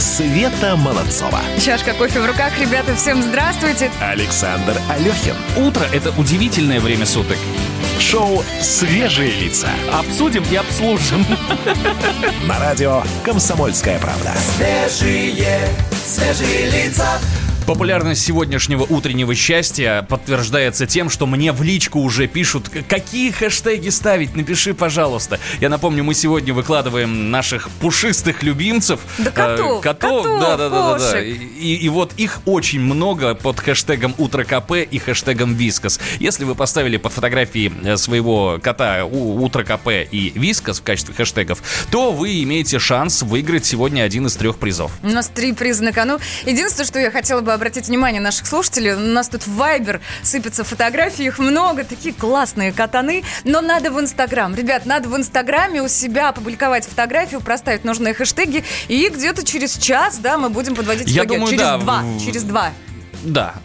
Света Молодцова. Чашка кофе в руках, ребята, всем здравствуйте. Александр Алехин. Утро – это удивительное время суток. Шоу «Свежие лица». Обсудим и обслужим. На радио «Комсомольская правда». Свежие, свежие лица. Популярность сегодняшнего утреннего счастья подтверждается тем, что мне в личку уже пишут, какие хэштеги ставить, напиши, пожалуйста. Я напомню, мы сегодня выкладываем наших пушистых любимцев. Да котов, Э, котов, котов, да, да, да, да, да. И, и вот их очень много под хэштегом Утро КП и хэштегом Вискас. Если вы поставили под фотографии э, своего кота Утро КП и Вискас в качестве хэштегов, то вы имеете шанс выиграть сегодня один из трех призов. У нас три приза на кону. Единственное, что я хотела бы обратить внимание наших слушателей, у нас тут в Вайбер сыпятся фотографии, их много, такие классные катаны, но надо в Инстаграм. Ребят, надо в Инстаграме у себя опубликовать фотографию, проставить нужные хэштеги, и где-то через час, да, мы будем подводить Я итоги. думаю, через да, два, через два. Да.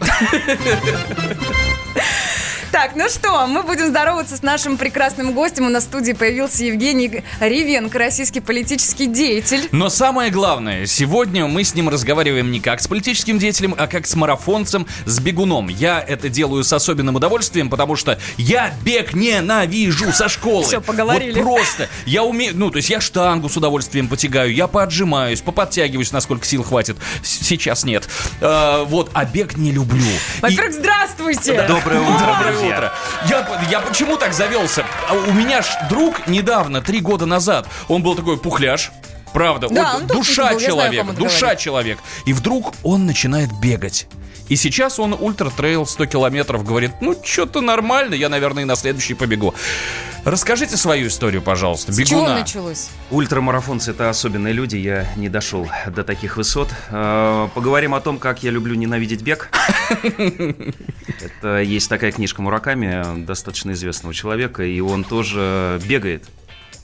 Так, ну что, мы будем здороваться с нашим прекрасным гостем. У нас в студии появился Евгений Ривенко, российский политический деятель. Но самое главное, сегодня мы с ним разговариваем не как с политическим деятелем, а как с марафонцем, с бегуном. Я это делаю с особенным удовольствием, потому что я бег ненавижу со школы. Всё, поговорили. Вот просто. Я умею, ну, то есть я штангу с удовольствием потягаю, я поотжимаюсь, поподтягиваюсь, насколько сил хватит. Сейчас нет. А, вот, а бег не люблю. И- Во-первых, здравствуйте! Доброе утро, Доброе друзья. утро. Я, я почему так завелся? А У меня ж друг недавно, три года назад, он был такой пухляж. Правда, Да, вот душа был, я знаю, душа говоришь. человек. И вдруг он начинает бегать. И сейчас он ультра-трейл 100 километров говорит, ну, что-то нормально, я, наверное, и на следующий побегу. Расскажите свою историю, пожалуйста, С чего бегуна. началось? Ультрамарафонцы это особенные люди, я не дошел до таких высот. Э, Поговорим о том, как я люблю ненавидеть бег. Это есть такая книжка Мураками, достаточно известного человека, и он тоже бегает,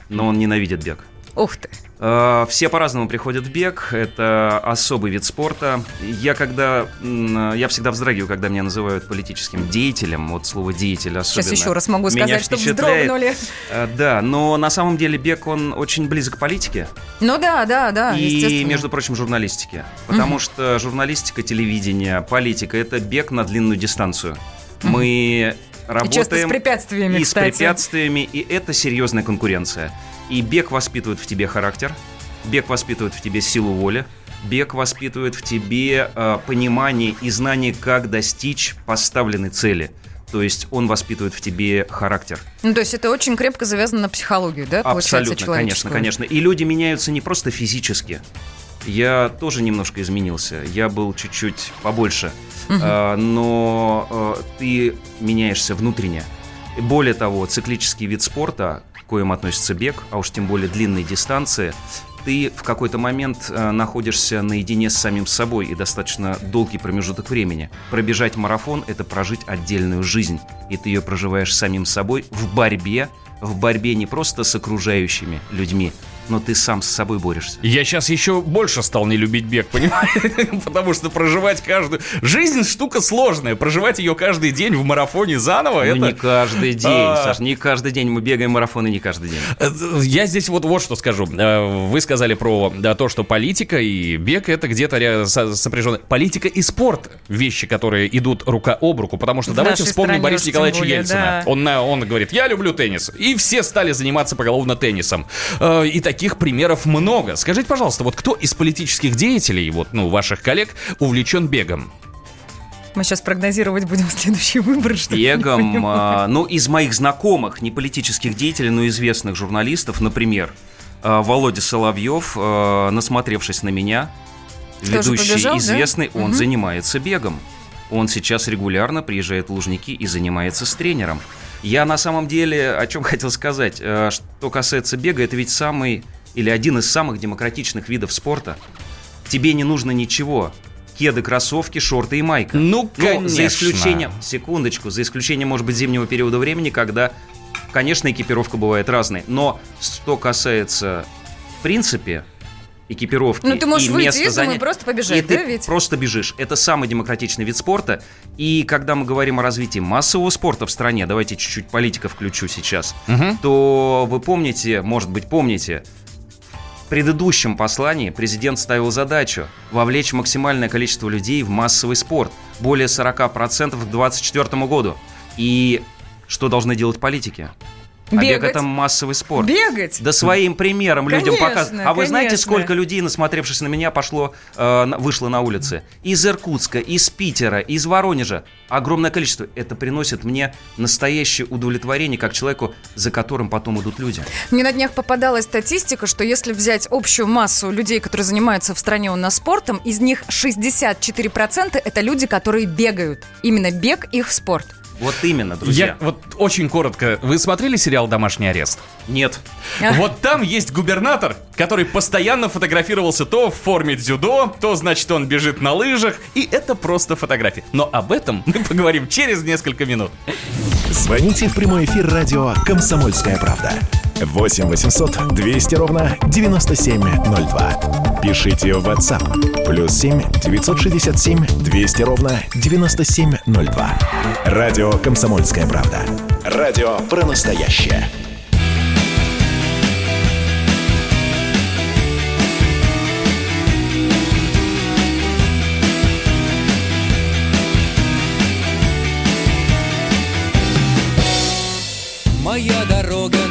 но он ненавидит бег. Ух ты. Э, Все по-разному приходят в бег, это особый вид спорта. Я когда, я всегда вздрагиваю, когда меня называют политическим деятелем, вот слово деятель особенно. Сейчас еще раз могу меня сказать, что вздрогнули. Э, Да, но на самом деле бег, он очень близок к политике Ну да, да, да, и, между прочим, журналистике. Потому что журналистика, телевидение, политика – это бег на длинную дистанцию. Мы И часто с работаем препятствиями, и с кстати. препятствиями, и это серьезная конкуренция. И бег воспитывает в тебе характер, бег воспитывает в тебе силу воли, бег воспитывает в тебе э, понимание и знание, как достичь поставленной цели. То есть он воспитывает в тебе характер. Ну, то есть это очень крепко завязано на психологию, да, Абсолютно, конечно, конечно. И люди меняются не просто физически. Я тоже немножко изменился. Я был чуть-чуть побольше. А, но а, ты меняешься внутренне. Более того, циклический вид спорта, коим относится бег, а уж тем более длинные дистанции, ты в какой-то момент э, находишься наедине с самим собой и достаточно долгий промежуток времени. Пробежать марафон – это прожить отдельную жизнь. И ты ее проживаешь самим собой в борьбе, в борьбе не просто с окружающими людьми, но ты сам с собой борешься. Я сейчас еще больше стал не любить бег, понимаете? Потому что проживать каждую... Жизнь штука сложная. Проживать ее каждый день в марафоне заново, Ну, это... не каждый день, А. Саш, не каждый день мы бегаем марафоны, не каждый день. Э, Я здесь вот, вот что скажу. Э, Вы сказали про да, то, что политика и бег это где-то ря- со- сопряжены. Политика и спорт – вещи, которые идут рука об руку. Потому что В давайте вспомним Бориса Николаевича более, Ельцина. да. Он, говорит, я люблю теннис. И все стали заниматься поголовно теннисом. Э, И таких примеров много. Скажите, пожалуйста, вот кто из политических деятелей, вот, ну, ваших коллег, увлечен бегом? Мы сейчас прогнозировать будем следующий выбор, что Бегом, а, ну, из моих знакомых, не политических деятелей, но известных журналистов, например, а, Володя Соловьев, а, насмотревшись на меня, Тоже ведущий побежал, да? известный, он Мгм. занимается бегом. Он сейчас регулярно приезжает в Лужники и занимается с тренером. Я на самом деле о чем хотел сказать. Э, Что касается бега, это ведь самый или один из самых демократичных видов спорта. Тебе не нужно ничего. Кеды, кроссовки, шорты и майка. Ну, Ну, конечно. за исключением, секундочку, за исключением, может быть, зимнего периода времени, когда, конечно, экипировка бывает разной. Но что касается, в принципе, экипировки Ну, ты можешь и выйти места из занятия, просто побежать, и ты да, ведь? просто бежишь. Это самый демократичный вид спорта. И когда мы говорим о развитии массового спорта в стране, давайте чуть-чуть политика включу сейчас, Мгм. то вы помните, может быть, помните, предыдущем послании президент ставил задачу вовлечь максимальное количество людей в массовый спорт, более 40% к 2024 году. И что должны делать политики? А бег Бегать. это массовый спорт. Бегать? Да своим примером людям Конечно, показывать. А вы знаете, конечно. сколько людей, насмотревшись на меня, пошло, э, вышло на улицы? Из Иркутска, из Питера, из Воронежа. Огромное количество. Это приносит мне настоящее удовлетворение, как человеку, за которым потом идут люди. Мне на днях попадалась статистика, что если взять общую массу людей, которые занимаются в стране у нас спортом, из них 64% это люди, которые бегают. Именно бег их спорт. Вот именно, друзья. Я вот очень коротко. Вы смотрели сериал «Домашний арест»? Нет. Вот там есть губернатор, который постоянно фотографировался то в форме дзюдо, то, значит, он бежит на лыжах, и это просто фотографии. Но об этом мы поговорим через несколько минут. Звоните в прямой эфир радио «Комсомольская правда». 8 800 200 ровно 9702. Пишите в WhatsApp. Плюс 7 967 200 ровно 9702. Радио «Комсомольская правда». Радио про настоящее.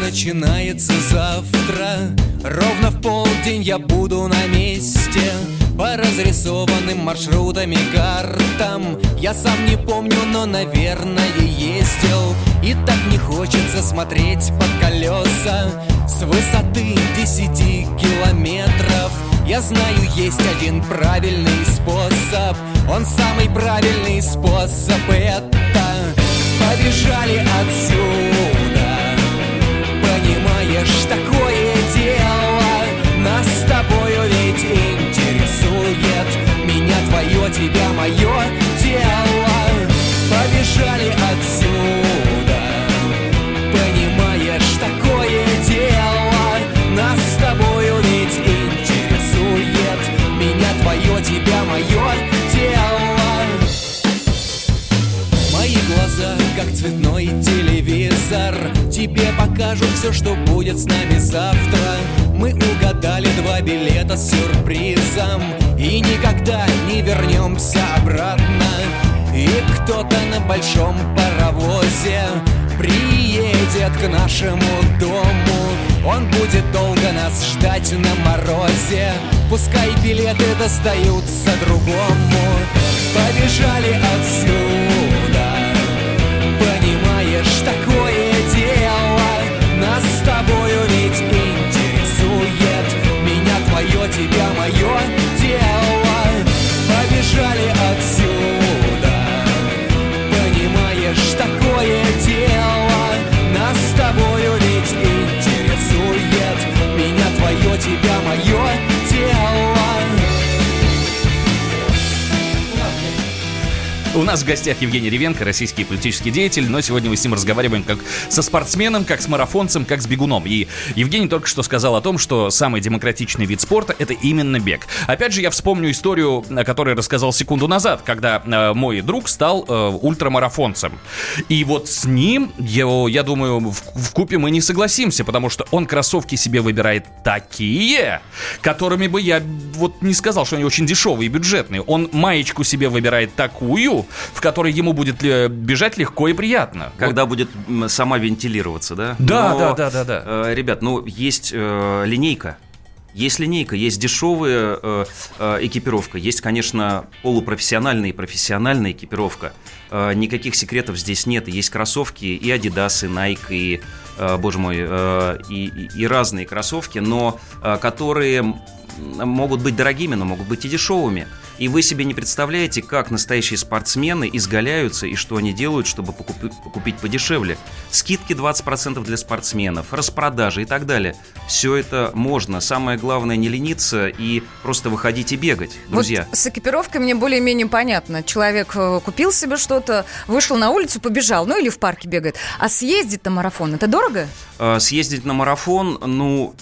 Начинается завтра. Ровно в полдень я буду на месте. По разрисованным маршрутам и картам. Я сам не помню, но, наверное, ездил. И так не хочется смотреть под колеса. С высоты 10 километров. Я знаю, есть один правильный способ. Он самый правильный способ Это побежали отсюда Тебе покажут все, что будет с нами завтра. Мы угадали два билета с сюрпризом И никогда не вернемся обратно. И кто-то на большом паровозе Приедет к нашему дому. Он будет долго нас ждать на морозе. Пускай билеты достаются другому. Побежали отсюда Понимаешь, такое тебя мое У нас в гостях Евгений Ревенко, российский политический деятель, но сегодня мы с ним разговариваем как со спортсменом, как с марафонцем, как с бегуном. И Евгений только что сказал о том, что самый демократичный вид спорта – это именно бег. Опять же, я вспомню историю, о которой рассказал секунду назад, когда э, мой друг стал э, ультрамарафонцем. И вот с ним, я, я думаю, в, в купе мы не согласимся, потому что он кроссовки себе выбирает такие, которыми бы я вот не сказал, что они очень дешевые и бюджетные. Он маечку себе выбирает такую, в которой ему будет бежать легко и приятно. Когда будет м, сама вентилироваться, да? Да, Но, да, да, да, да. э, ребят, ну, есть э, линейка. Есть линейка, есть дешевая э, э, экипировка, есть, конечно, полупрофессиональная и профессиональная экипировка. Э, никаких секретов здесь нет. Есть кроссовки и Adidas, и Nike, и, э, боже мой, э, и, и- и разные кроссовки, но э, которые могут быть дорогими, но могут быть и дешевыми. И вы себе не представляете, как настоящие спортсмены изгаляются и что они делают, чтобы покупи- купить подешевле. Скидки 20% для спортсменов, распродажи и так далее. Все это можно. Самое главное не лениться и просто выходить и бегать, друзья. Вот с экипировкой мне более-менее понятно. Человек э, купил себе что-то, вышел на улицу, побежал, ну или в парке бегает. А съездить на марафон, это дорого? А, Съездить на марафон, ну,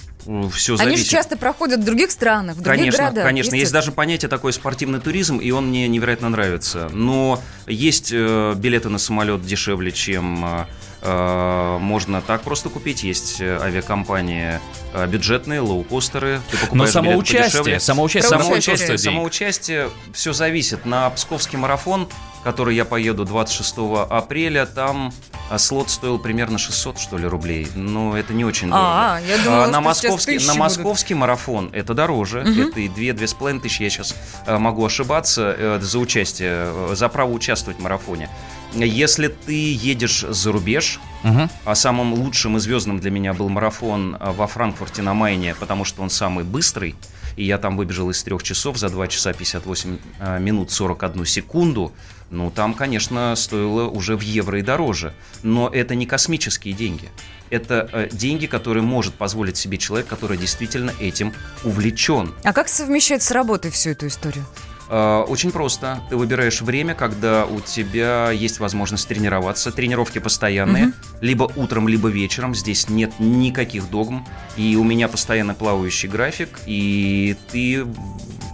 все Они зависит. же часто проходят в других странах, в других Конечно, городах. конечно. Есть даже понятие такое спортивный туризм, и он мне невероятно нравится. Но есть э, билеты на самолет дешевле, чем э, Э, Можно так просто купить. Есть э, авиакомпании э, бюджетные, лоукостеры. Ты покупаешь Но самоучастие, подешевле. самоучастие, самоучастие. Самоучастие, все зависит. На Псковский марафон, который я поеду 26 апреля, там а, слот стоил примерно 600, что ли, рублей. Но это не очень дорого. А, я думала, А, на московский, на будут. московский марафон это дороже. Это и 2-2,5 тысячи. Я сейчас могу ошибаться э, за участие, э, за право участвовать в марафоне. Если ты едешь за рубеж, Мгм. а самым лучшим и звездным для меня был марафон а, во Франкфурте на Майне, потому что он самый быстрый. И я там выбежал из трех часов за 2 часа 58 а, минут 41 секунду. Ну, там, конечно, стоило уже в евро и дороже. Но это не космические деньги. Это э, деньги, которые может позволить себе человек, который действительно этим увлечен. А как совмещать с работой всю эту историю? Э, Очень просто. Ты выбираешь время, когда у тебя есть возможность тренироваться. Тренировки постоянные. Либо утром, либо вечером. Здесь нет никаких догм. И у меня постоянно плавающий график. И ты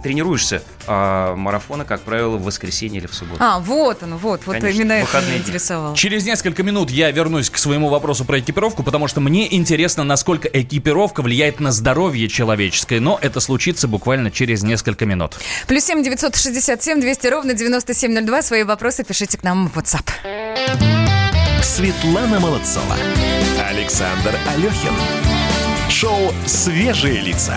тренируешься. А марафоны, как правило, в воскресенье или в субботу. А, вот он, вот, вот Конечно, именно это меня интересовало. Через несколько минут я вернусь к своему вопросу про экипировку, потому что мне интересно, насколько экипировка влияет на здоровье человеческое, но это случится буквально через несколько минут. Плюс семь девятьсот шестьдесят семь двести ровно девяносто семь ноль два. Свои вопросы пишите к нам в WhatsApp. Светлана Молодцова. Александр Алехин. Шоу «Свежие лица».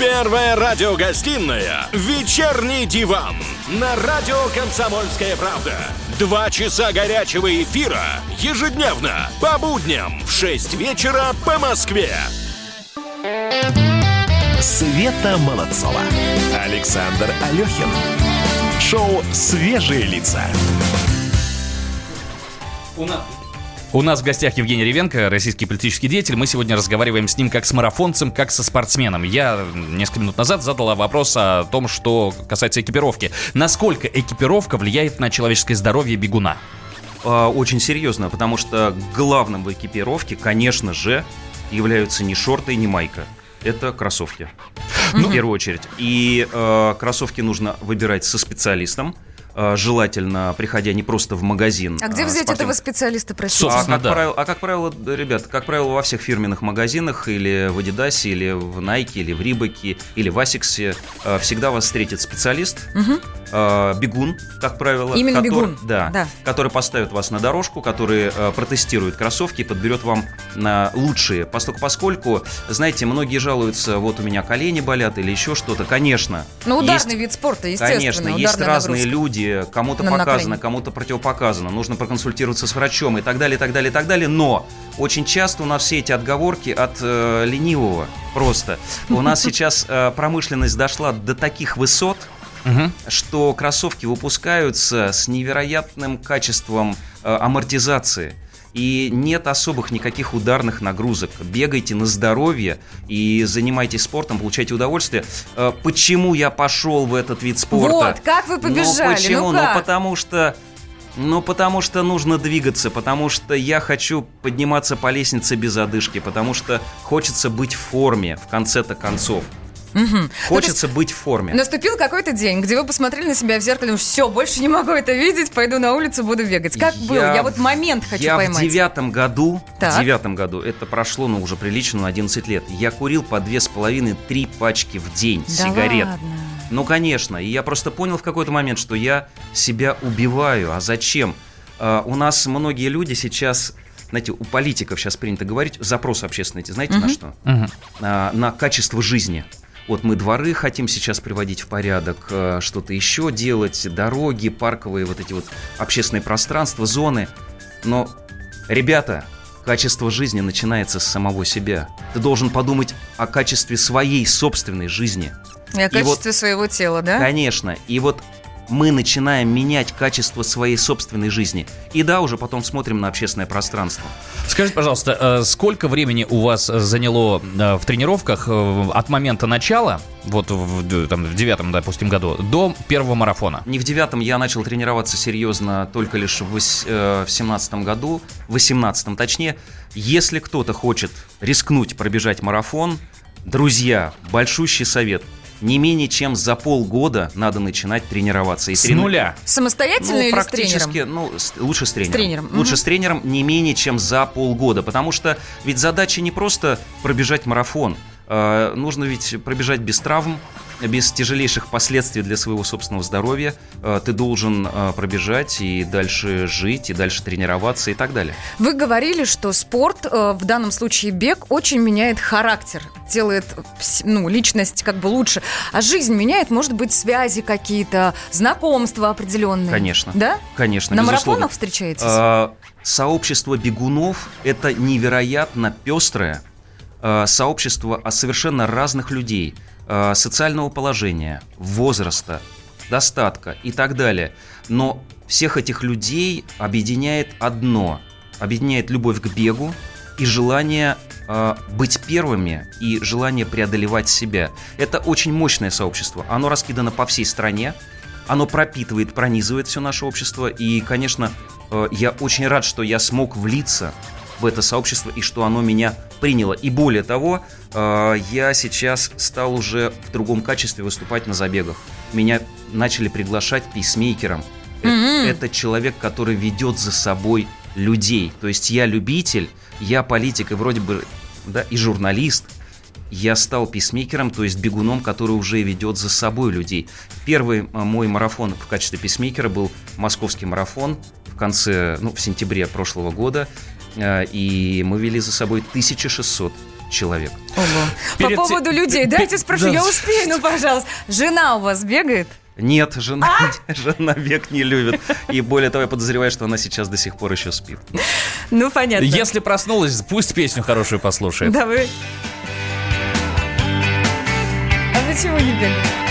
Первая радиогостинная «Вечерний диван» на радио «Комсомольская правда». Два часа горячего эфира ежедневно по будням в 6 вечера по Москве. Света Молодцова. Александр Алехин. Шоу «Свежие лица». У нас в гостях Евгений Ревенко, российский политический деятель. Мы сегодня разговариваем с ним как с марафонцем, как со спортсменом. Я несколько минут назад задала вопрос о том, что касается экипировки. Насколько экипировка влияет на человеческое здоровье бегуна? А, Очень серьезно, потому что главным в экипировке, конечно же, являются не шорты и не майка. Это кроссовки. В первую очередь. И э, кроссовки нужно выбирать со специалистом. Э, желательно приходя не просто в магазин. А где э, взять спортивный- этого специалиста, простите? А как, да. правило, а как правило, ребят, как правило, во всех фирменных магазинах или в Adidas, или в Nike, или в Рибаке, или в Asics э, всегда вас встретит специалист, э, бегун, как правило. Именно который- бегун, Да, да. который поставит вас на дорожку, который э, протестирует кроссовки и подберет вам на лучшие. Поскольку, поскольку, знаете, многие жалуются, вот у меня колени болят или еще что-то. Конечно. Ну, ударный есть- вид спорта, естественно. Конечно, есть ударная разные нагрузка. люди, кому-то На показано, кому-то противопоказано, нужно проконсультироваться с врачом и так далее, и так далее, и так далее. Но очень часто у нас все эти отговорки от э, ленивого просто. У нас сейчас э, промышленность дошла до таких высот, Мгм. что кроссовки выпускаются с невероятным качеством э, амортизации. И нет особых никаких ударных нагрузок. Бегайте на здоровье и занимайтесь спортом, получайте удовольствие. Э, Почему я пошел в этот вид спорта? Вот, как вы побежали, Ну почему? ну как? потому что... Ну, потому что нужно двигаться, потому что я хочу подниматься по лестнице без одышки, потому что хочется быть в форме в конце-то концов. Хочется быть в форме. Наступил какой-то день, где вы посмотрели на себя в зеркале, все, больше не могу это видеть, пойду на улицу, буду бегать. Как было? Я вот момент хочу я поймать. в девятом году, Так. в девятом году, это прошло, ну, уже прилично, на 11 лет, я курил по две с половиной, три пачки в день Да сигарет. ладно. Ну, конечно, и я просто понял в какой-то момент, что я себя убиваю, а зачем? А, у нас многие люди сейчас, знаете, у политиков сейчас принято говорить, запрос общественный, знаете, на что? А, на качество жизни. Вот мы дворы хотим сейчас приводить в порядок, э, что-то еще делать, дороги, парковые, вот эти вот общественные пространства, зоны. Но, ребята, качество жизни начинается с самого себя. Ты должен подумать о качестве своей собственной жизни. И о И вот- качестве своего тела, да? Конечно. И вот мы начинаем менять качество своей собственной жизни. И да, уже потом смотрим на общественное пространство. Скажите, пожалуйста, э, сколько времени у вас заняло э, в тренировках э, от момента начала, вот в, там, в девятом, допустим, году, до первого марафона? Не в девятом я начал тренироваться серьезно только лишь в э, в семнадцатом году, в восемнадцатом точнее. Если кто-то хочет рискнуть пробежать марафон, друзья, большущий совет. Не менее чем за полгода надо начинать тренироваться. И С трени- нуля. Самостоятельно ну, или с практически, тренером? ну, с- лучше с тренером. тренером, Лучше мгм. с тренером не менее чем за полгода, потому что ведь задача не просто пробежать марафон, нужно ведь пробежать без травм, без тяжелейших последствий для своего собственного здоровья. Э, ты должен э, пробежать и дальше жить, и дальше тренироваться и так далее. Вы говорили, что спорт, э, в данном случае бег, очень меняет характер, делает ну, личность как бы лучше. А жизнь меняет, может быть, связи какие-то, знакомства определенные. Конечно. Да? Конечно, На безусловно. марафонах встречаетесь? А, Сообщество бегунов – это невероятно пестрое сообщество а, совершенно разных людей, а, социального положения, возраста, достатка и так далее. Но всех этих людей объединяет одно – объединяет любовь к бегу и желание а, быть первыми и желание преодолевать себя. Это очень мощное сообщество. Оно раскидано по всей стране, оно пропитывает, пронизывает все наше общество. И, конечно, э, я очень рад, что я смог влиться в это сообщество и что оно меня приняло. И более того, э, я сейчас стал уже в другом качестве выступать на забегах. Меня начали приглашать писмейкером. Э- Мгм. Это человек, который ведет за собой людей. То есть я любитель, я политик и вроде бы да, и журналист, я стал писмейкером, то есть бегуном, который уже ведет за собой людей. Первый а, мой марафон в качестве писмейкера был московский марафон в конце, ну, в сентябре прошлого года, и мы вели за собой 1600 человек. Ого. Перед По поводу людей, дайте спрошу, да. я успею, ну, пожалуйста. Жена у вас бегает? Нет, жена, А! жена бег не любит. И более того, я подозреваю, что она сейчас до сих пор еще спит. Ну, понятно. Если проснулась, пусть песню хорошую послушает. Да вы... А почему не бегаете?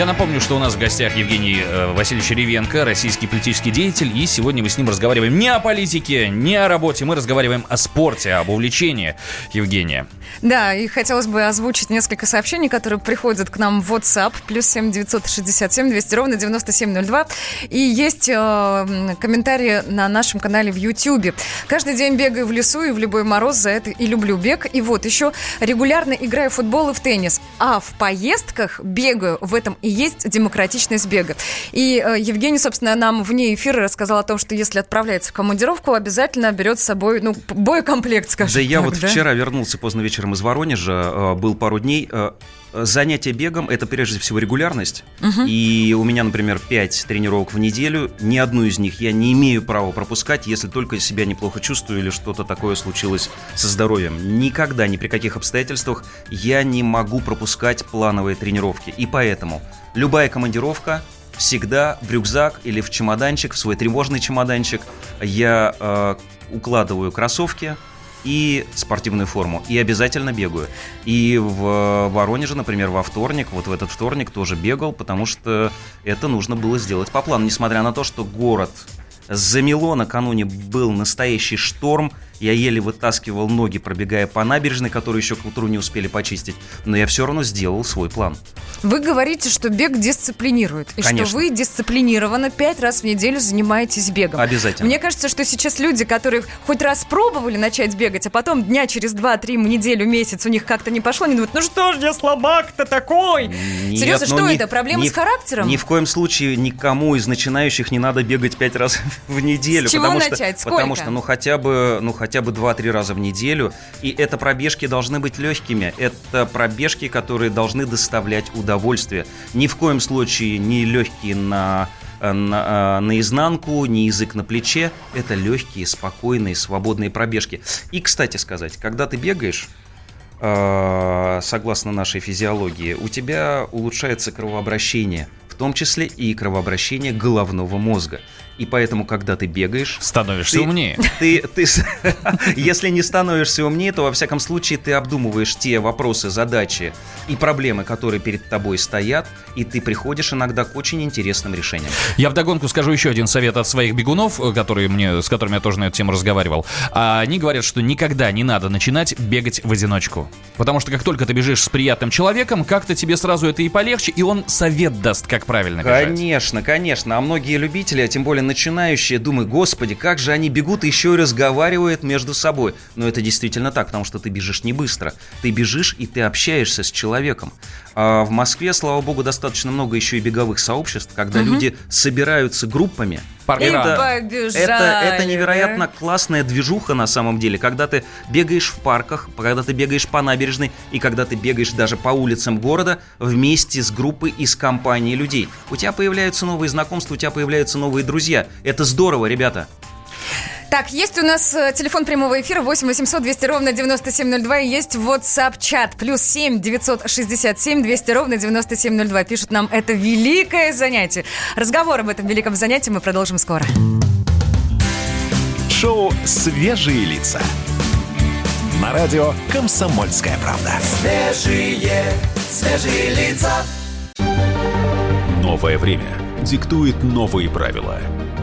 Я напомню, что у нас в гостях Евгений э, Васильевич Ревенко, российский политический деятель, и сегодня мы с ним разговариваем не о политике, не о работе, мы разговариваем о спорте, об увлечении Евгения. Да, и хотелось бы озвучить несколько сообщений, которые приходят к нам в WhatsApp, плюс 7 967 200 ровно 9702. И есть э, комментарии на нашем канале в YouTube. Каждый день бегаю в лесу и в любой мороз, за это и люблю бег. И вот еще регулярно играю в футбол и в теннис. А в поездках бегаю. В этом и есть демократичность бега. И э, Евгений, собственно, нам вне эфира рассказал о том, что если отправляется в командировку, обязательно берет с собой, ну, боекомплект, скажем Да я так, вот вчера вернулся поздно вечером из Воронежа, э, был пару дней. э, Занятие бегом – это прежде всего регулярность. И у меня, например, 5 тренировок в неделю. Ни одну из них я не имею права пропускать, если только себя неплохо чувствую или что-то такое случилось со здоровьем. Никогда, ни при каких обстоятельствах я не могу пропускать плановые тренировки. И поэтому любая командировка всегда в рюкзак или в чемоданчик, в свой тревожный чемоданчик я э, укладываю кроссовки, и спортивную форму. И обязательно бегаю. И в Воронеже, например, во вторник, вот в этот вторник тоже бегал, потому что это нужно было сделать по плану. Несмотря на то, что город замело, накануне был настоящий шторм, я еле вытаскивал ноги, пробегая по набережной, которую еще к утру не успели почистить. Но я все равно сделал свой план. Вы говорите, что бег дисциплинирует, и Конечно. что вы дисциплинированно пять раз в неделю занимаетесь бегом. Обязательно. Мне кажется, что сейчас люди, которые хоть раз пробовали начать бегать, а потом дня через два-три, неделю, месяц у них как-то не пошло, они думают, ну что ж я слабак-то такой? Нет, Серьезно, ну что ни- это? Проблема ни с характером? Ни в коем случае никому из начинающих не надо бегать пять раз в неделю. С чего потому что, начать? Потому Сколько? что, ну хотя бы, ну хотя бы 2-3 раза в неделю. И это пробежки должны быть легкими. Это пробежки, которые должны доставлять удовольствие. Ни в коем случае не легкие на на, э, наизнанку, не язык на плече. Это легкие, спокойные, свободные пробежки. И, кстати сказать, когда ты бегаешь, э, согласно нашей физиологии, у тебя улучшается кровообращение, в том числе и кровообращение головного мозга. И поэтому, когда ты бегаешь, Становишься ты- умнее. Ты, ты, если не становишься умнее, то во всяком случае ты обдумываешь те вопросы, задачи и проблемы, которые перед тобой стоят, и ты приходишь иногда к очень интересным решениям. Я вдогонку скажу еще один совет от своих бегунов, э, которые мне, с которыми я тоже на эту тему разговаривал. А Они говорят, что никогда не надо начинать бегать в одиночку. Потому что как только ты бежишь с приятным человеком, как-то тебе сразу это и полегче, и он совет даст, как правильно бежать. Конечно, конечно. А многие любители, а тем более начинающие, думают, господи, как же они бегут и еще и разговаривают между собой. Но это действительно так, потому что ты бежишь не быстро. Ты бежишь и ты общаешься с человеком. А в Москве, слава богу, достаточно много еще и беговых сообществ, когда люди собираются группами. Это, это, это да? невероятно классная движуха на самом деле, когда ты бегаешь в парках, когда ты бегаешь по набережной и когда ты бегаешь даже по улицам города вместе с группой из компании людей. У тебя появляются новые знакомства, у тебя появляются новые друзья. Это здорово, ребята. Так, есть у нас э, телефон прямого эфира 8 800 200 ровно 9702 и есть WhatsApp-чат плюс 7 967 200 ровно 9702. Пишут нам, это великое занятие. Разговор об этом великом занятии мы продолжим скоро. Шоу «Свежие лица». На радио «Комсомольская правда». Свежие, свежие лица. Новое время диктует новые правила.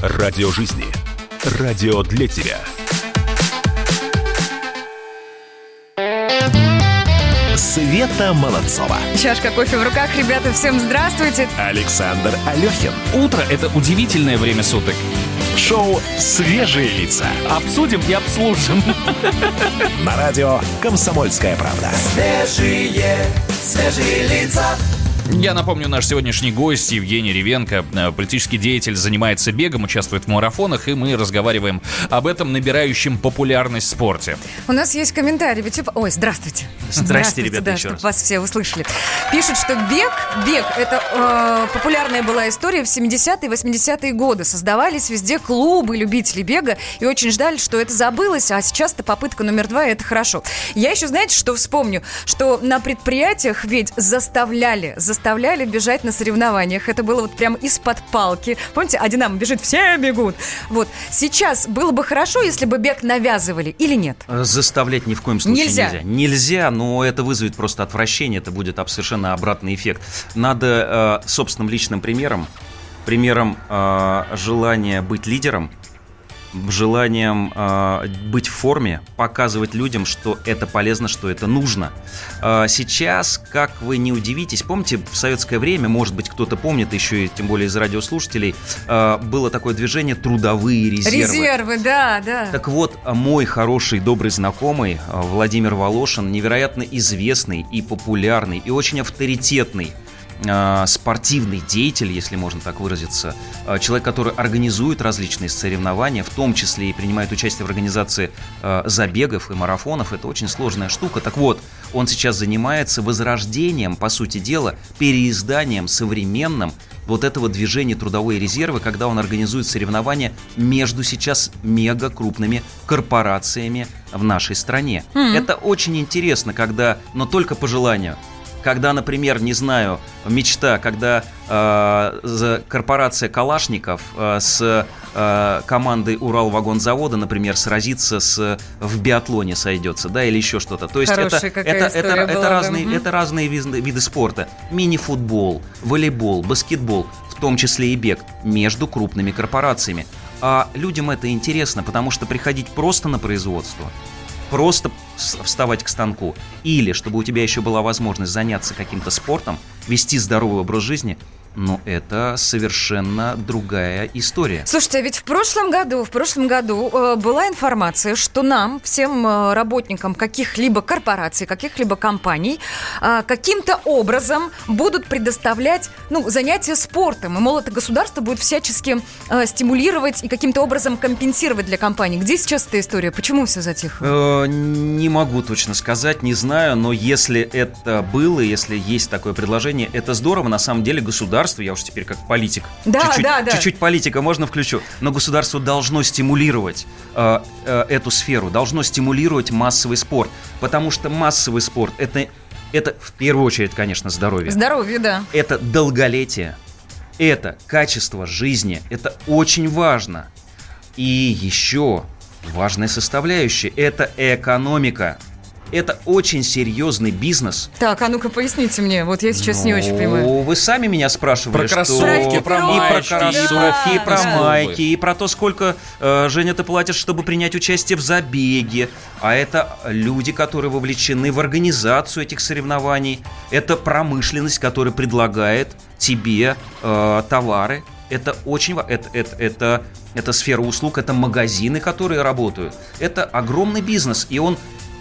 Радио жизни. Радио для тебя. Света Молодцова. Чашка кофе в руках. Ребята, всем здравствуйте. Александр Алехин. Утро – это удивительное время суток. Шоу «Свежие лица». Обсудим и обслужим. На радио «Комсомольская правда». Свежие, свежие лица. Я напомню, наш сегодняшний гость Евгений Ревенко, э, политический деятель, занимается бегом, участвует в марафонах, и мы разговариваем об этом набирающем популярность спорте. У нас есть комментарий. Вы типа... Ой, здравствуйте. Здрасте, ребята, да, еще раз. вас все услышали. Пишут, что бег, бег, это э, популярная была история в 70-е и 80-е годы. Создавались везде клубы любителей бега, и очень ждали, что это забылось, а сейчас-то попытка номер два, и это хорошо. Я еще, знаете, что вспомню? Что на предприятиях ведь заставляли, заставляли бежать на соревнованиях. Это было вот прям из-под палки. Помните, а Динамо бежит, все бегут. Вот. Сейчас было бы хорошо, если бы бег навязывали или нет? Э, Заставлять ни в коем случае Нельзя. нельзя. Нельзя, но это вызовет просто отвращение, это будет совершенно обратный эффект. Надо э, собственным личным примером, примером э, желания быть лидером, желанием э, быть в форме, показывать людям, что это полезно, что это нужно. Э, сейчас, как вы не удивитесь, помните, в советское время, может быть, кто-то помнит, еще и тем более из радиослушателей, э, было такое движение «Трудовые резервы». Резервы, да, да. Так вот, мой хороший, добрый знакомый Владимир Волошин, невероятно известный и популярный, и очень авторитетный спортивный деятель, если можно так выразиться, а, человек, который организует различные соревнования, в том числе и принимает участие в организации а, забегов и марафонов, это очень сложная штука. Так вот, он сейчас занимается возрождением, по сути дела, переизданием современным вот этого движения трудовые резервы, когда он организует соревнования между сейчас мега крупными корпорациями в нашей стране. Это очень интересно, когда, но только по желанию. Когда, например, не знаю, мечта, когда э, корпорация Калашников э, с э, командой Уралвагонзавода, например, сразится с в биатлоне сойдется, да, или еще что-то. То есть это, Хорошая это, история это, была это разные, Мгм. это разные виды, виды спорта. Мини-футбол, волейбол, баскетбол, в том числе и бег, между крупными корпорациями. А людям это интересно, потому что приходить просто на производство, просто вставать к станку, или чтобы у тебя еще была возможность заняться каким-то спортом, вести здоровый образ жизни, ну это совершенно другая история. Слушайте, а ведь в прошлом году, в прошлом году э, была информация, что нам, всем э, работникам каких-либо корпораций, каких-либо компаний, э, каким-то образом будут предоставлять, ну, занятия спортом. И, мол, это государство будет всячески э, стимулировать и каким-то образом компенсировать для компаний. Где сейчас эта история? Почему все затихло? Э, Не могу точно сказать, не знаю, но если это было, если есть такое предложение, это здорово. На самом деле государство, я уж теперь как политик, Да, чуть-чуть, да, да. чуть-чуть политика можно включу, но государство должно стимулировать э, э, эту сферу, должно стимулировать массовый спорт, потому что массовый спорт это, это в первую очередь, конечно, здоровье. Здоровье, да. это долголетие, это качество жизни, это очень важно. И еще важная составляющая – это экономика. Это очень серьезный бизнес. Так, а ну-ка поясните мне, вот я сейчас не очень понимаю. Ну, Вы сами меня спрашивали, Про что... кроссовки, про и майки, про кроссовки, да. и про Да. майки, и про то, сколько, э, Женя, ты платишь, чтобы принять участие в забеге. А это люди, которые вовлечены в организацию этих соревнований. Это промышленность, которая предлагает тебе э, товары. Это очень это, это, это, это сфера услуг, это магазины, которые работают. Это огромный бизнес, и он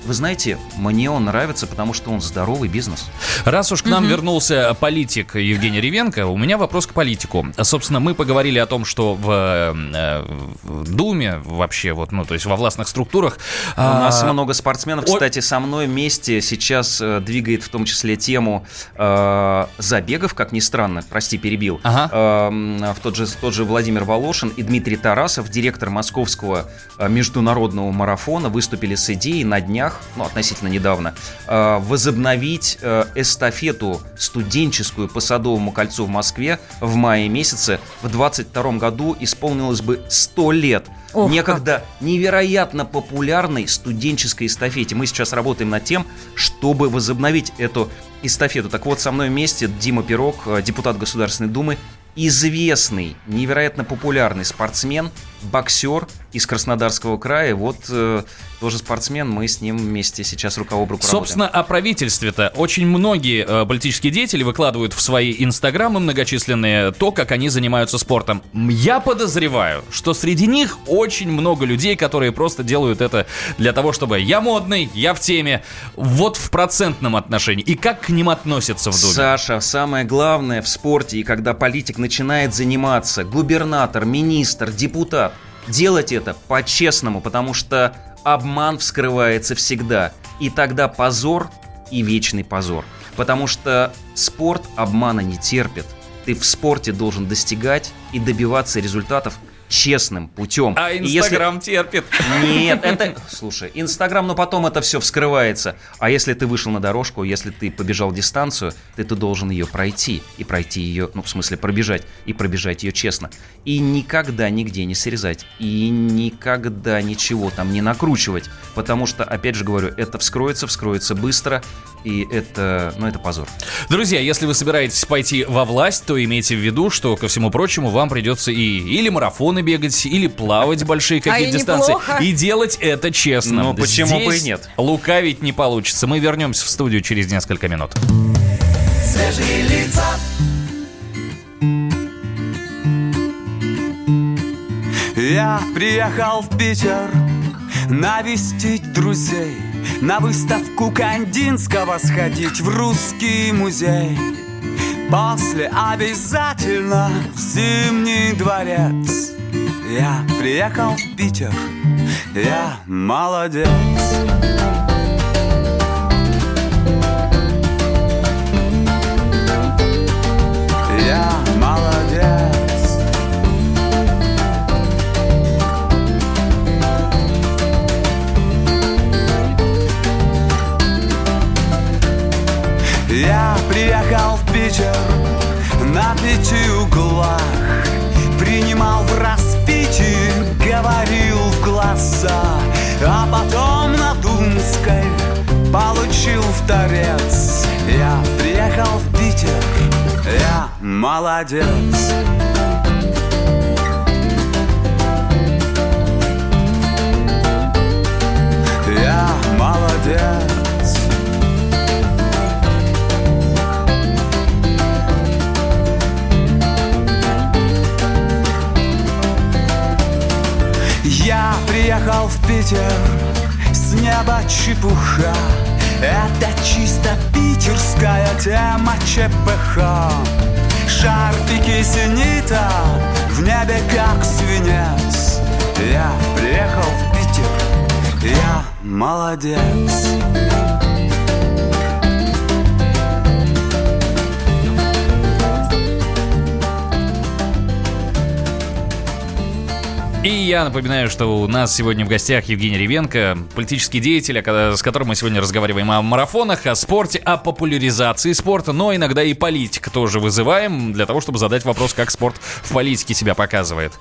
вы знаете, мне он нравится, потому что он здоровый бизнес. Раз уж к нам вернулся политик Евгений Ревенко, у меня вопрос к политику. Собственно, мы поговорили о том, что в, э, в Думе вообще, вот, ну, то есть во властных структурах... У нас а, много спортсменов, о- кстати, со мной вместе сейчас э, двигает в том числе тему э, забегов, как ни странно, прости, перебил. Ага. Э, в тот, же, тот же Владимир Волошин и Дмитрий Тарасов, директор московского э, международного марафона, выступили с идеей на днях, ну, относительно недавно, э, возобновить э, эстафету студенческую по Садовому кольцу в Москве в мае месяце. В 22 году исполнилось бы 100 лет. Ох, Некогда невероятно популярной студенческой эстафете. Мы сейчас работаем над тем, чтобы возобновить эту эстафету. Так вот, со мной вместе Дима Пирог, э, депутат Государственной Думы, известный, невероятно популярный спортсмен, боксер из Краснодарского края. Вот э, тоже спортсмен, мы с ним вместе сейчас рука об руку Собственно, работаем. о правительстве-то. Очень многие э, политические деятели выкладывают в свои инстаграмы многочисленные то, как они занимаются спортом. Я подозреваю, что среди них очень много людей, которые просто делают это для того, чтобы я модный, я в теме. Вот в процентном отношении. И как к ним относятся в Думе? Саша, самое главное в спорте, и когда политик начинает заниматься, губернатор, министр, депутат, делать это по-честному, потому что обман вскрывается всегда. И тогда позор и вечный позор. Потому что спорт обмана не терпит. Ты в спорте должен достигать и добиваться результатов честным путем. А И если- Инстаграм терпит. Нет, это... Слушай, Инстаграм, но потом это все вскрывается. А если ты вышел на дорожку, если ты побежал дистанцию, ты, ты должен ее пройти. И пройти ее, ну, в смысле, пробежать. И пробежать ее честно. И никогда нигде не срезать. И никогда ничего там не накручивать. Потому что, опять же говорю, это вскроется, вскроется быстро. И это, ну, это позор. Друзья, если вы собираетесь пойти во власть, то имейте в виду, что, ко всему прочему, вам придется и или марафоны бегать, или плавать большие А какие-то и дистанции. неплохо. И делать это честно. Ну, почему бы и Здесь нет? Лукавить не получится. Мы вернемся в студию через несколько минут. Свежие лица Я приехал в Питер навестить друзей На выставку Кандинского сходить в русский музей После обязательно в Зимний дворец Я приехал в Питер, я молодец. Я молодец. Я приехал в Питер на пяти углах. Принимал в распитии, говорил в глаза А потом на Думской получил в торец. Я приехал в Питер, я молодец. Я молодец приехал в Питер с неба чепуха. Это чисто питерская тема ЧПХ Шарпики зенита в небе как свинец. Я приехал в Питер, я молодец И я напоминаю, что у нас сегодня в гостях Евгений Ревенко, политический деятель, с которым мы сегодня разговариваем о марафонах, о спорте, о популяризации спорта, но иногда и политика тоже вызываем для того, чтобы задать вопрос, как спорт в политике себя показывает.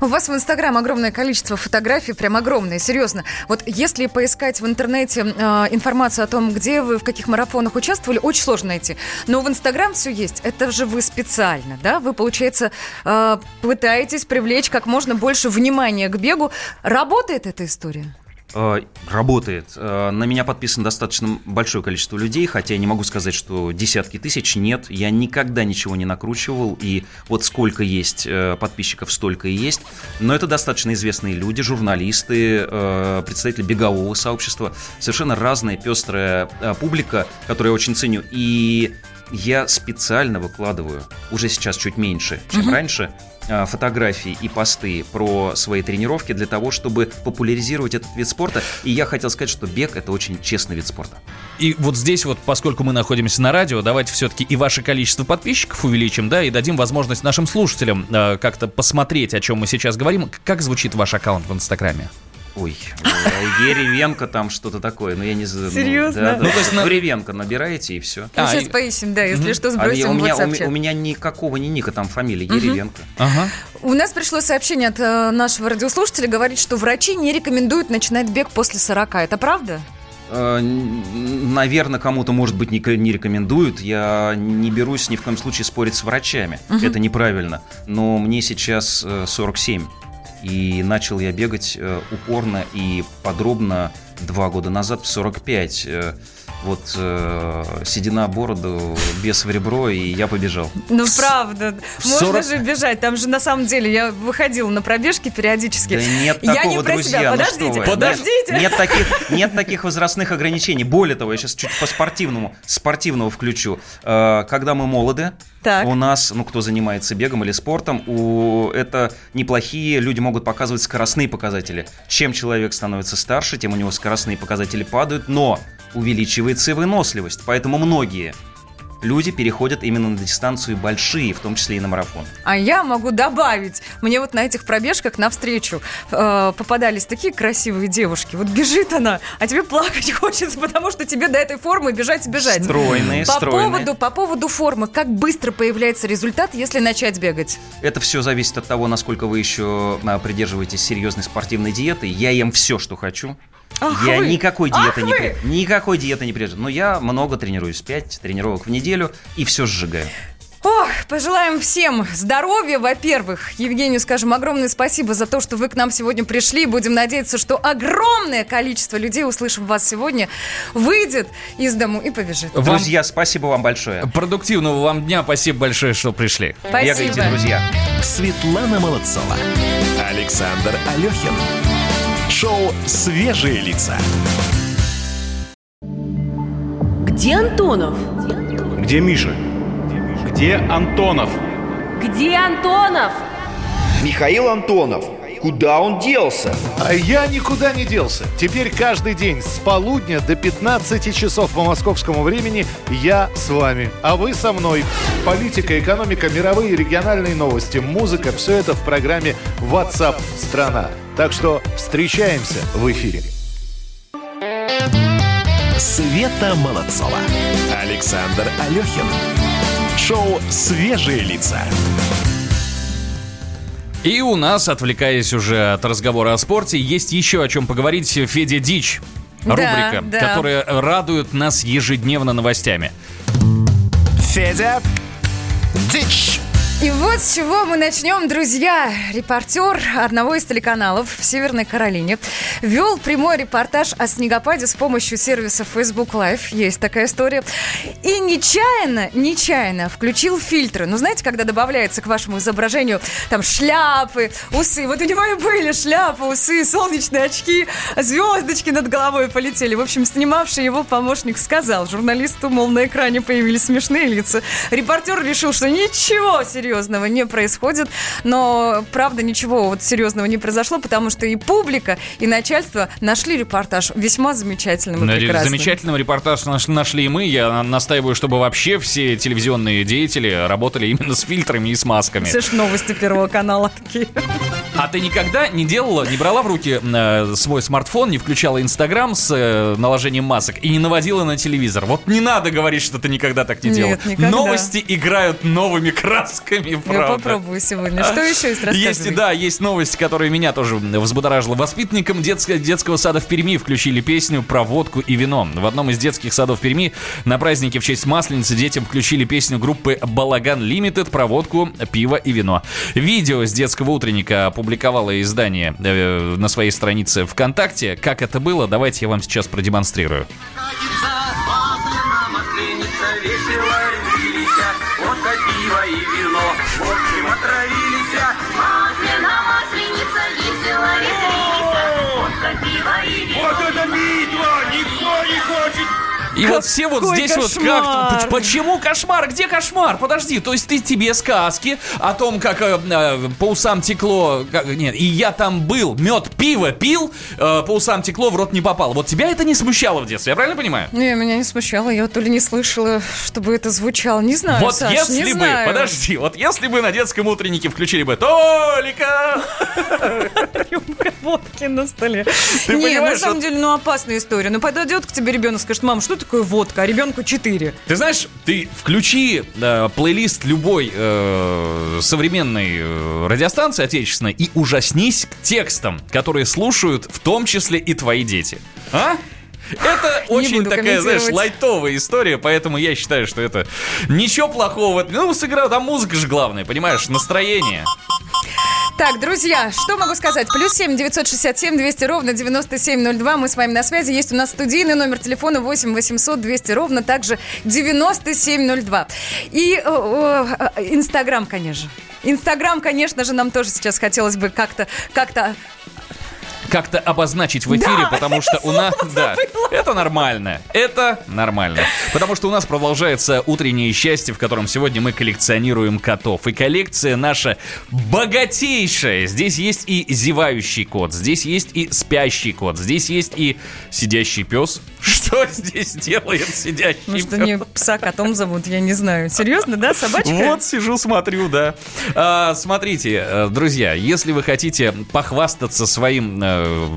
У вас в Инстаграм огромное количество фотографий, прям огромное, серьезно. Вот если поискать в интернете э, информацию о том, где вы, в каких марафонах участвовали, очень сложно найти. Но в Инстаграм все есть. Это же вы специально, да? Вы, получается, э, пытаетесь привлечь как можно больше внимания к бегу. Работает эта история? Э, Работает. Э, На меня подписано достаточно большое количество людей, хотя я не могу сказать, что десятки тысяч. Нет, я никогда ничего не накручивал, и вот сколько есть э, подписчиков, столько и есть. Но это достаточно известные люди, журналисты, представители бегового сообщества, совершенно разная пестрая публика, которую я очень ценю. И я специально выкладываю, уже сейчас чуть меньше, чем раньше, э, фотографии и посты про свои тренировки для того, чтобы популяризировать этот вид спорта. И я хотел сказать, что бег это очень честный вид спорта. И вот здесь вот, поскольку мы находимся на радио, давайте все-таки и ваше количество подписчиков увеличим, да, и дадим возможность нашим слушателям э, как-то посмотреть, о чем мы сейчас говорим. Как звучит ваш аккаунт в Инстаграме? Ой, э, Еревенко там что-то такое, но я не знаю. Серьезно? Да, да. Ну, то есть на- Еревенко набираете и все. Ну, А, сейчас и- поищем, да, если что, А сбросим я- у, в меня, у, WhatsApp. меня, у меня никакого ни ника там фамилии, Еревенко. Ага. У нас пришло сообщение от э, нашего радиослушателя, говорит, что врачи не рекомендуют начинать бег после 40. Это правда? Наверное, кому-то, может быть, не, не рекомендуют. Я не берусь ни в коем случае спорить с врачами. Это неправильно. Но мне сейчас э, 47. И начал я бегать э, упорно и подробно два года назад в 45. Э, вот э, седина бороду, без в ребро, и я побежал. Ну, правда. Можно 40 же бежать. Там же, на самом деле, я выходила на пробежки периодически. Да нет я такого, не про друзья. себя. ну Подождите, вы. подождите. Нет, нет таких, нет таких возрастных ограничений. Более того, я сейчас чуть по спортивному, спортивного включу. Э, Когда мы молоды, Так. у нас, ну, кто занимается бегом или спортом, у, это неплохие, люди могут показывать скоростные показатели. Чем человек становится старше, тем у него скоростные показатели падают, но увеличивается и выносливость. Поэтому многие люди переходят именно на дистанцию большие, в том числе и на марафон. А я могу добавить. Мне вот на этих пробежках навстречу э, попадались такие красивые девушки. Вот бежит она, а тебе плакать хочется, потому что тебе до этой формы бежать бежать. Стройные, по стройные. поводу, по поводу формы, как быстро появляется результат, если начать бегать? Это все зависит от того, насколько вы еще а, придерживаетесь серьезной спортивной диеты. Я ем все, что хочу. Ах я вы! никакой Ах диеты не вы! при- никакой диеты не придерживаюсь. Но я много тренируюсь, 5 тренировок в неделю и все сжигаю. Ох, пожелаем всем здоровья, во-первых. Евгению скажем огромное спасибо за то, что вы к нам сегодня пришли. Будем надеяться, что огромное количество людей, услышав вас сегодня, выйдет из дому и побежит. Вам Друзья, спасибо вам большое. продуктивного вам дня. Спасибо большое, что пришли. Бегайте, Спасибо. друзья. Светлана Молодцова. Александр Алехин. Шоу «Свежие лица». Где Антонов? Где Миша? Где Антонов? Где Антонов? Михаил Антонов. Куда он делся? А я никуда не делся. Теперь каждый день с полудня до 15 часов по московскому времени я с вами, а вы со мной. Политика, экономика, мировые и региональные новости, музыка – все это в программе WhatsApp страна. Так что встречаемся в эфире. Света Молодцова. Александр Алехин. Шоу «Свежие лица». И у нас, отвлекаясь уже от разговора о спорте, есть еще о чем поговорить. Федя Дич. Да, Рубрика, да. которая радует нас ежедневно новостями. Федя Дичь. И вот с чего мы начнем, друзья. Репортер одного из телеканалов в Северной Каролине вел прямой репортаж о снегопаде с помощью сервиса Facebook Live. Есть такая история. И нечаянно, нечаянно включил фильтры. Ну, знаете, когда добавляется к вашему изображению там шляпы, усы. Вот у него и были шляпы, усы, солнечные очки, звездочки над головой полетели. В общем, снимавший его помощник сказал журналисту, мол, на экране появились смешные лица. Репортер решил, что ничего серьезного не происходит, но, правда, ничего вот серьезного не произошло, потому что и публика, и начальство нашли репортаж весьма замечательным и прекрасным. Замечательный репортаж наш- нашли и мы. Я настаиваю, чтобы вообще все телевизионные деятели работали именно с фильтрами и с масками. Все ж новости Первого канала такие. А ты никогда не делала, не брала в руки э, свой смартфон, не включала Инстаграм с э, наложением масок и не наводила на телевизор? Вот не надо говорить, что ты никогда так не Нет, делала. никогда. Новости играют новыми красками, Я правда. попробую сегодня. Что еще есть? Есть, и да, есть новость, которая меня тоже взбудоражила. Воспитанникам детско- детского сада в Перми включили песню про водку и вино. В одном из детских садов Перми на празднике в честь Масленицы детям включили песню группы Балаган Лимитед про водку, пиво и вино. Видео с детского утренника опубликовало издание э, на своей странице ВКонтакте. Как это было, давайте я вам сейчас продемонстрирую. И вот все вот здесь вот как... Почему кошмар? Где кошмар? Подожди, то есть ты тебе сказки о том, как э, э, по усам текло... как- нет, и я там был, мед, пиво пил, э, по усам текло, в рот не попал. Вот тебя это не смущало в детстве, я правильно понимаю? Не, меня не смущало. Я то ли не слышала, чтобы это звучало. Не знаю, вот Саш, если не бы, знаю. подожди, вот если бы на детском утреннике включили бы Толика, Рюмка водки на столе. Ты не, на самом вот- деле, ну опасная история. Ну подойдет к тебе ребенок, скажет, мам, что такое водка? А ребенку 4. Ты знаешь, ты включи э, плейлист любой э, современной э, радиостанции отечественной и ужаснись к текстам, которые слушают в том числе и твои дети. А? Это очень такая, знаешь, лайтовая история, поэтому я считаю, что это ничего плохого. Ну, сыграл, там музыка же главное, понимаешь, настроение. Так, друзья, что могу сказать? Плюс семь девятьсот шестьдесят семь двести ровно девяносто семь ноль два. Мы с вами на связи. Есть у нас студийный номер телефона 8 800 200 ровно также 9702. И э, э, э, Инстаграм, конечно же. Инстаграм, конечно же, нам тоже сейчас хотелось бы как-то как-то Как-то обозначить в эфире, Да, потому что у нас... Да, это нормально. Это нормально. Потому что у нас продолжается утреннее счастье, в котором сегодня мы коллекционируем котов. И коллекция наша богатейшая. Здесь есть и зевающий кот, здесь есть и спящий кот, здесь есть и сидящий пес. Что здесь делает сидящий Может, пес? они пса котом зовут, я не знаю. Серьезно, да, собачка? Вот сижу, смотрю, да. А, смотрите, э, друзья, если вы хотите похвастаться своим э,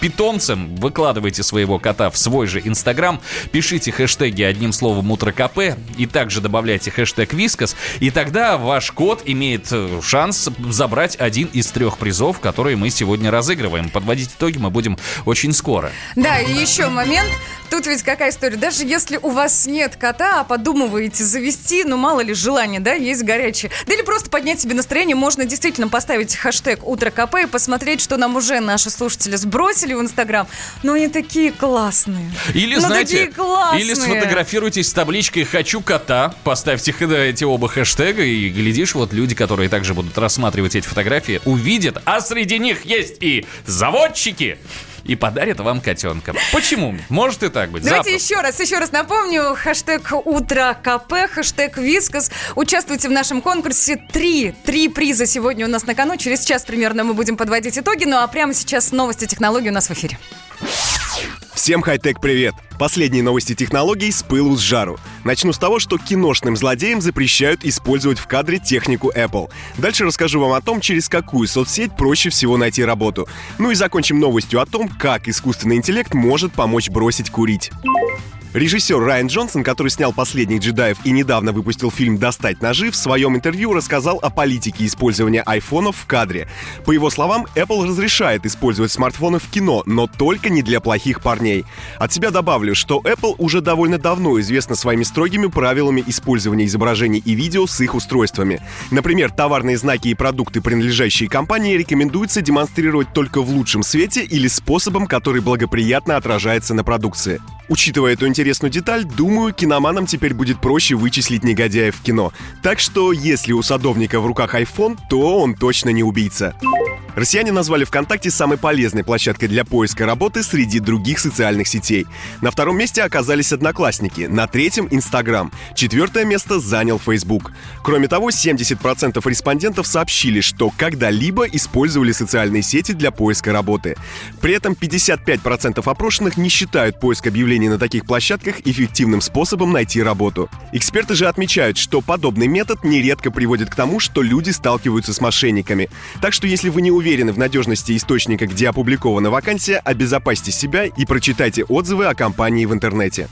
питомцем, выкладывайте своего кота в свой же Инстаграм, пишите хэштеги одним словом «Утро КП» и также добавляйте хэштег «Вискас», и тогда ваш кот имеет э, шанс забрать один из трех призов, которые мы сегодня разыгрываем. Подводить итоги мы будем очень скоро. Да, и еще момент. Тут ведь какая история. Даже если у вас нет кота, а подумываете завести, ну мало ли желание, да, есть горячее. Да или просто поднять себе настроение, можно действительно поставить хэштег «Утро КП» и посмотреть, что нам уже наши слушатели сбросили в Инстаграм. Но они такие классные. Или, ну, знаете, такие классные. или сфотографируйтесь с табличкой «Хочу кота», поставьте эти оба хэштега, и глядишь, вот люди, которые также будут рассматривать эти фотографии, увидят, а среди них есть и заводчики, и подарят вам котенка. Почему? Может и так быть. Давайте Запросто. еще раз, еще раз напомню. Хэштег «Утро КП», хэштег «Вискас». Участвуйте в нашем конкурсе. Три, три приза сегодня у нас на кону. Через час примерно мы будем подводить итоги. Ну а прямо сейчас новости технологий у нас в эфире. Всем хай-тек привет! Последние новости технологий с пылу с жару. Начну с того, что киношным злодеям запрещают использовать в кадре технику Apple. Дальше расскажу вам о том, через какую соцсеть проще всего найти работу. Ну и закончим новостью о том, как искусственный интеллект может помочь бросить курить. Режиссер Райан Джонсон, который снял «Последних джедаев» и недавно выпустил фильм «Достать ножи», в своем интервью рассказал о политике использования айфонов в кадре. По его словам, Apple разрешает использовать смартфоны в кино, но только не для плохих парней. От себя добавлю, что Apple уже довольно давно известна своими строгими правилами использования изображений и видео с их устройствами. Например, товарные знаки и продукты, принадлежащие компании, рекомендуется демонстрировать только в лучшем свете или способом, который благоприятно отражается на продукции. Учитывая эту интересную деталь, думаю, киноманам теперь будет проще вычислить негодяев в кино. Так что, если у садовника в руках iPhone, то он точно не убийца. Россияне назвали ВКонтакте самой полезной площадкой для поиска работы среди других социальных сетей. На втором месте оказались Одноклассники, на третьем — Инстаграм. Четвертое место занял Facebook. Кроме того, 70% респондентов сообщили, что когда-либо использовали социальные сети для поиска работы. При этом 55% опрошенных не считают поиск объявлений на таких площадках эффективным способом найти работу. Эксперты же отмечают, что подобный метод нередко приводит к тому, что люди сталкиваются с мошенниками. Так что если вы не уверены в надежности источника, где опубликована вакансия, обезопасьте себя и прочитайте отзывы о компании в интернете.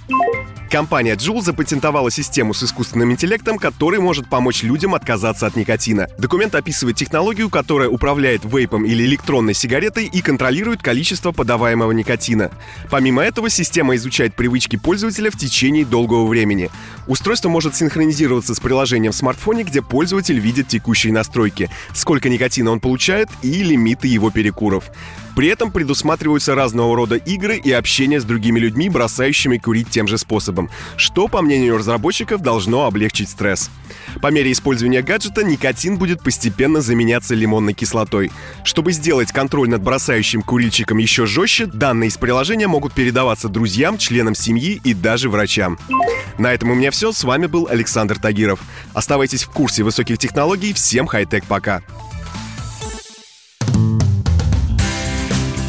Компания Joule запатентовала систему с искусственным интеллектом, который может помочь людям отказаться от никотина. Документ описывает технологию, которая управляет вейпом или электронной сигаретой и контролирует количество подаваемого никотина. Помимо этого, система изучает привычки пользователя в течение долгого времени. Устройство может синхронизироваться с приложением в смартфоне, где пользователь видит текущие настройки, сколько никотина он получает и лимиты его перекуров. При этом предусматриваются разного рода игры и общение с другими людьми, бросающими курить тем же способом, что, по мнению разработчиков, должно облегчить стресс. По мере использования гаджета никотин будет постепенно заменяться лимонной кислотой. Чтобы сделать контроль над бросающим курильщиком еще жестче, данные из приложения могут передаваться друзьям, членам семьи и даже врачам. На этом у меня все. С вами был Александр Тагиров. Оставайтесь в курсе высоких технологий. Всем хай-тек пока.